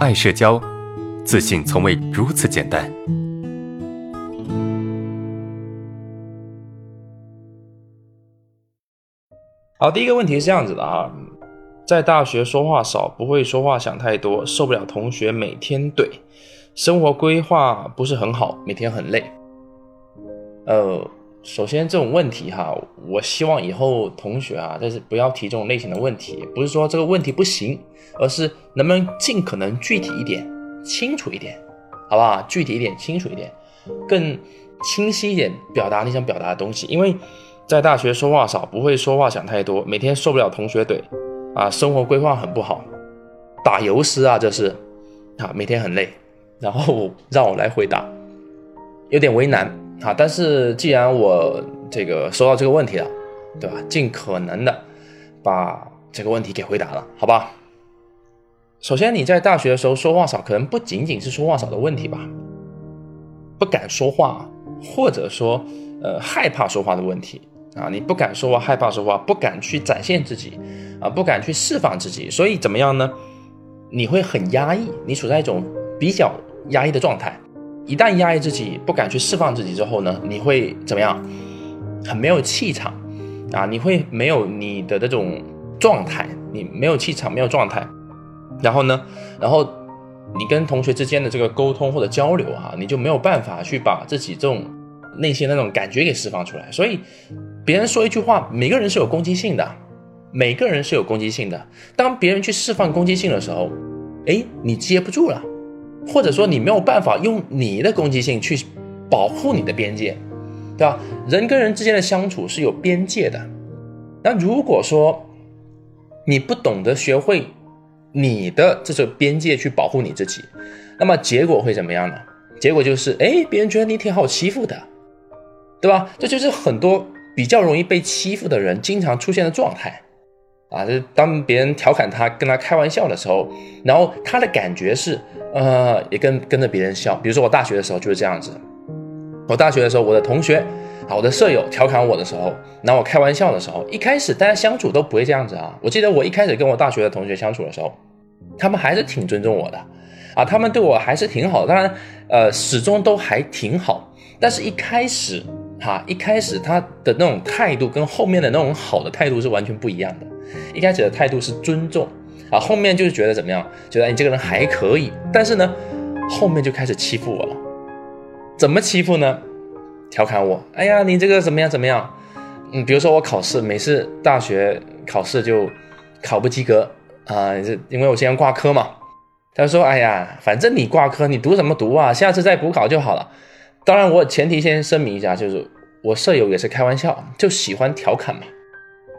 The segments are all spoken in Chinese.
爱社交，自信从未如此简单。好，第一个问题是这样子的啊，在大学说话少，不会说话，想太多，受不了同学每天怼，生活规划不是很好，每天很累。呃，首先这种问题哈，我希望以后同学啊，但是不要提这种类型的问题，不是说这个问题不行，而是能不能尽可能具体一点、清楚一点，好不好？具体一点、清楚一点，更清晰一点表达你想表达的东西，因为。在大学说话少，不会说话，想太多，每天受不了同学怼，啊，生活规划很不好，打油诗啊，这是，啊，每天很累，然后让我来回答，有点为难啊，但是既然我这个收到这个问题了，对吧？尽可能的把这个问题给回答了，好吧？首先你在大学的时候说话少，可能不仅仅是说话少的问题吧，不敢说话，或者说呃害怕说话的问题。啊，你不敢说话，害怕说话，不敢去展现自己，啊，不敢去释放自己，所以怎么样呢？你会很压抑，你处在一种比较压抑的状态。一旦压抑自己，不敢去释放自己之后呢，你会怎么样？很没有气场，啊，你会没有你的那种状态，你没有气场，没有状态。然后呢，然后你跟同学之间的这个沟通或者交流啊，你就没有办法去把自己这种内心那种感觉给释放出来，所以。别人说一句话，每个人是有攻击性的，每个人是有攻击性的。当别人去释放攻击性的时候，哎，你接不住了，或者说你没有办法用你的攻击性去保护你的边界，对吧？人跟人之间的相处是有边界的。那如果说你不懂得学会你的这种边界去保护你自己，那么结果会怎么样呢？结果就是，哎，别人觉得你挺好欺负的，对吧？这就是很多。比较容易被欺负的人经常出现的状态，啊，就是当别人调侃他、跟他开玩笑的时候，然后他的感觉是，呃，也跟跟着别人笑。比如说我大学的时候就是这样子，我大学的时候，我的同学啊，我的舍友调侃我的时候，拿我开玩笑的时候，一开始大家相处都不会这样子啊。我记得我一开始跟我大学的同学相处的时候，他们还是挺尊重我的，啊，他们对我还是挺好，当然，呃，始终都还挺好，但是一开始。哈，一开始他的那种态度跟后面的那种好的态度是完全不一样的。一开始的态度是尊重，啊，后面就是觉得怎么样？觉得你这个人还可以，但是呢，后面就开始欺负我了。怎么欺负呢？调侃我，哎呀，你这个怎么样怎么样？嗯，比如说我考试，每次大学考试就考不及格啊，这因为我经常挂科嘛。他说，哎呀，反正你挂科，你读什么读啊？下次再补考就好了。当然，我前提先声明一下，就是我舍友也是开玩笑，就喜欢调侃嘛。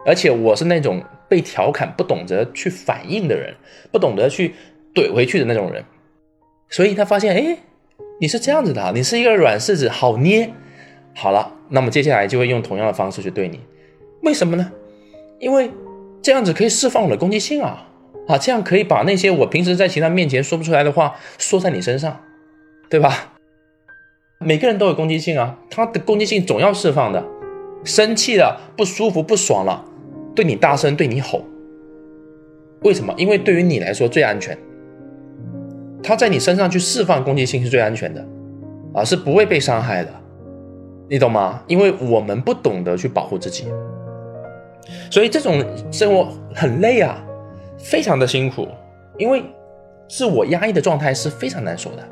而且我是那种被调侃不懂得去反应的人，不懂得去怼回去的那种人。所以他发现，哎，你是这样子的，你是一个软柿子，好捏。好了，那么接下来就会用同样的方式去对你。为什么呢？因为这样子可以释放我的攻击性啊，啊，这样可以把那些我平时在其他面前说不出来的话说在你身上，对吧？每个人都有攻击性啊，他的攻击性总要释放的。生气了，不舒服，不爽了，对你大声，对你吼。为什么？因为对于你来说最安全。他在你身上去释放攻击性是最安全的，啊，是不会被伤害的。你懂吗？因为我们不懂得去保护自己，所以这种生活很累啊，非常的辛苦。因为自我压抑的状态是非常难受的。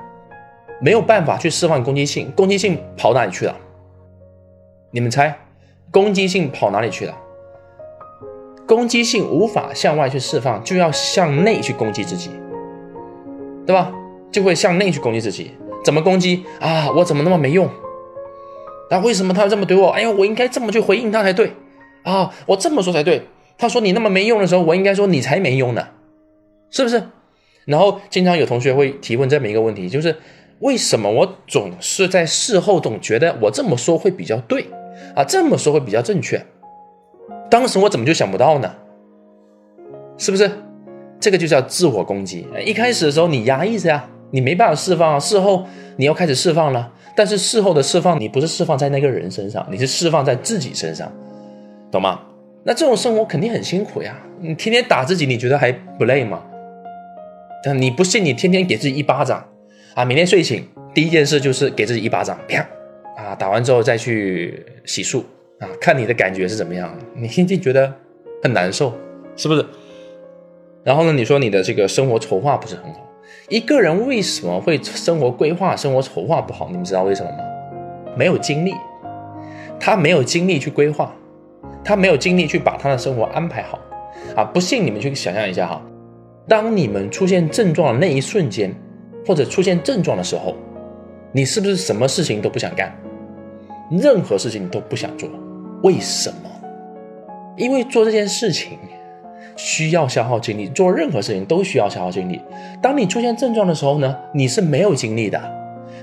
没有办法去释放攻击性，攻击性跑哪里去了？你们猜，攻击性跑哪里去了？攻击性无法向外去释放，就要向内去攻击自己，对吧？就会向内去攻击自己。怎么攻击啊？我怎么那么没用？那为什么他要这么怼我？哎呀，我应该这么去回应他才对啊！我这么说才对。他说你那么没用的时候，我应该说你才没用呢，是不是？然后经常有同学会提问这么一个问题，就是。为什么我总是在事后总觉得我这么说会比较对啊？这么说会比较正确？当时我怎么就想不到呢？是不是？这个就叫自我攻击。一开始的时候你压抑着呀，你没办法释放，事后你要开始释放了。但是事后的释放，你不是释放在那个人身上，你是释放在自己身上，懂吗？那这种生活肯定很辛苦呀。你天天打自己，你觉得还不累吗？但你不信，你天天给自己一巴掌啊！每天睡醒第一件事就是给自己一巴掌，啪啊！打完之后再去洗漱啊，看你的感觉是怎么样？你心情觉得很难受，是不是？然后呢，你说你的这个生活筹划不是很好。一个人为什么会生活规划、生活筹划不好？你们知道为什么吗？没有精力，他没有精力去规划，他没有精力去把他的生活安排好啊！不信你们去想象一下哈。当你们出现症状的那一瞬间，或者出现症状的时候，你是不是什么事情都不想干？任何事情都不想做？为什么？因为做这件事情需要消耗精力，做任何事情都需要消耗精力。当你出现症状的时候呢，你是没有精力的，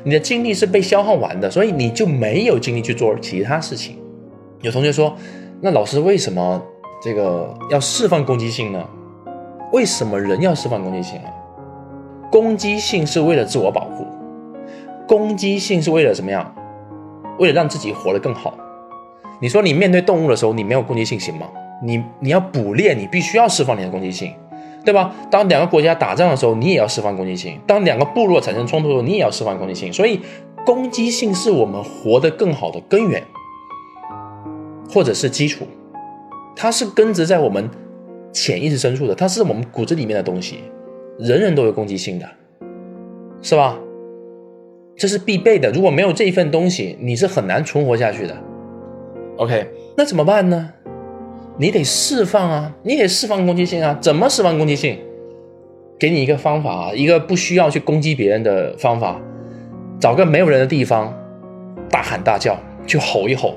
你的精力是被消耗完的，所以你就没有精力去做其他事情。有同学说，那老师为什么这个要释放攻击性呢？为什么人要释放攻击性啊？攻击性是为了自我保护，攻击性是为了怎么样？为了让自己活得更好。你说你面对动物的时候，你没有攻击性行吗？你你要捕猎，你必须要释放你的攻击性，对吧？当两个国家打仗的时候，你也要释放攻击性；当两个部落产生冲突的时候，你也要释放攻击性。所以，攻击性是我们活得更好的根源，或者是基础，它是根植在我们。潜意识深处的，它是我们骨子里面的东西，人人都有攻击性的，是吧？这是必备的。如果没有这一份东西，你是很难存活下去的。OK，那怎么办呢？你得释放啊，你得释放攻击性啊。怎么释放攻击性？给你一个方法啊，一个不需要去攻击别人的方法，找个没有人的地方，大喊大叫，去吼一吼，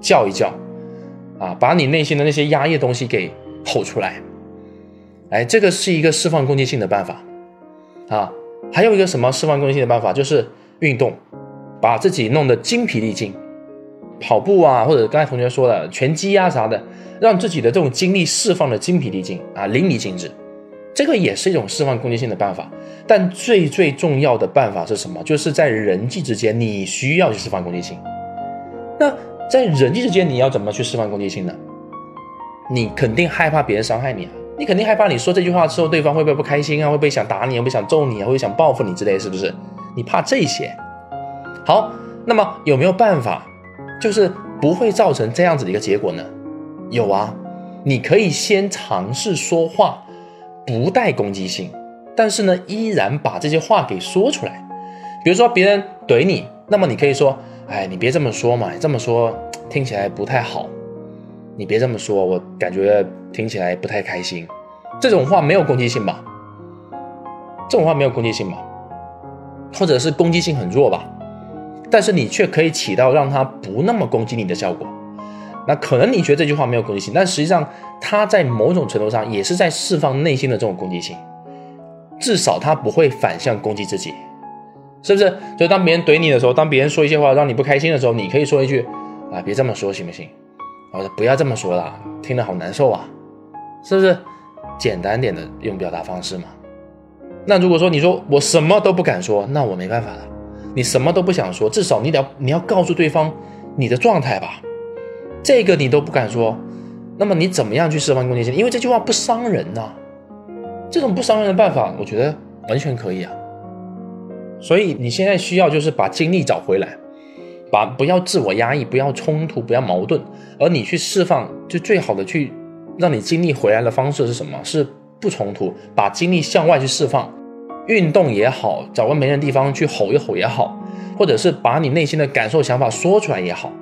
叫一叫，啊，把你内心的那些压抑的东西给。吼出来，哎，这个是一个释放攻击性的办法啊。还有一个什么释放攻击性的办法，就是运动，把自己弄得精疲力尽，跑步啊，或者刚才同学说的拳击啊啥的，让自己的这种精力释放的精疲力尽啊，淋漓尽致。这个也是一种释放攻击性的办法。但最最重要的办法是什么？就是在人际之间，你需要去释放攻击性。那在人际之间，你要怎么去释放攻击性呢？你肯定害怕别人伤害你啊！你肯定害怕你说这句话之后，对方会不会不开心啊？会不会想打你？会不会想揍你啊？会不会想报复你之类？是不是？你怕这些？好，那么有没有办法，就是不会造成这样子的一个结果呢？有啊，你可以先尝试说话，不带攻击性，但是呢，依然把这些话给说出来。比如说别人怼你，那么你可以说：“哎，你别这么说嘛，这么说听起来不太好。”你别这么说，我感觉听起来不太开心。这种话没有攻击性吧？这种话没有攻击性吧？或者是攻击性很弱吧？但是你却可以起到让他不那么攻击你的效果。那可能你觉得这句话没有攻击性，但实际上他在某种程度上也是在释放内心的这种攻击性。至少他不会反向攻击自己，是不是？所以当别人怼你的时候，当别人说一些话让你不开心的时候，你可以说一句：“啊，别这么说，行不行？”我说不要这么说了，听得好难受啊，是不是？简单点的用表达方式嘛。那如果说你说我什么都不敢说，那我没办法了。你什么都不想说，至少你得你要告诉对方你的状态吧。这个你都不敢说，那么你怎么样去释放攻击性？因为这句话不伤人呐。这种不伤人的办法，我觉得完全可以啊。所以你现在需要就是把精力找回来。把不要自我压抑，不要冲突，不要矛盾，而你去释放，就最好的去让你精力回来的方式是什么？是不冲突，把精力向外去释放，运动也好，找个没人的地方去吼一吼也好，或者是把你内心的感受、想法说出来也好，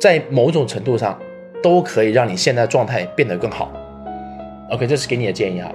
在某种程度上都可以让你现在状态变得更好。OK，这是给你的建议哈。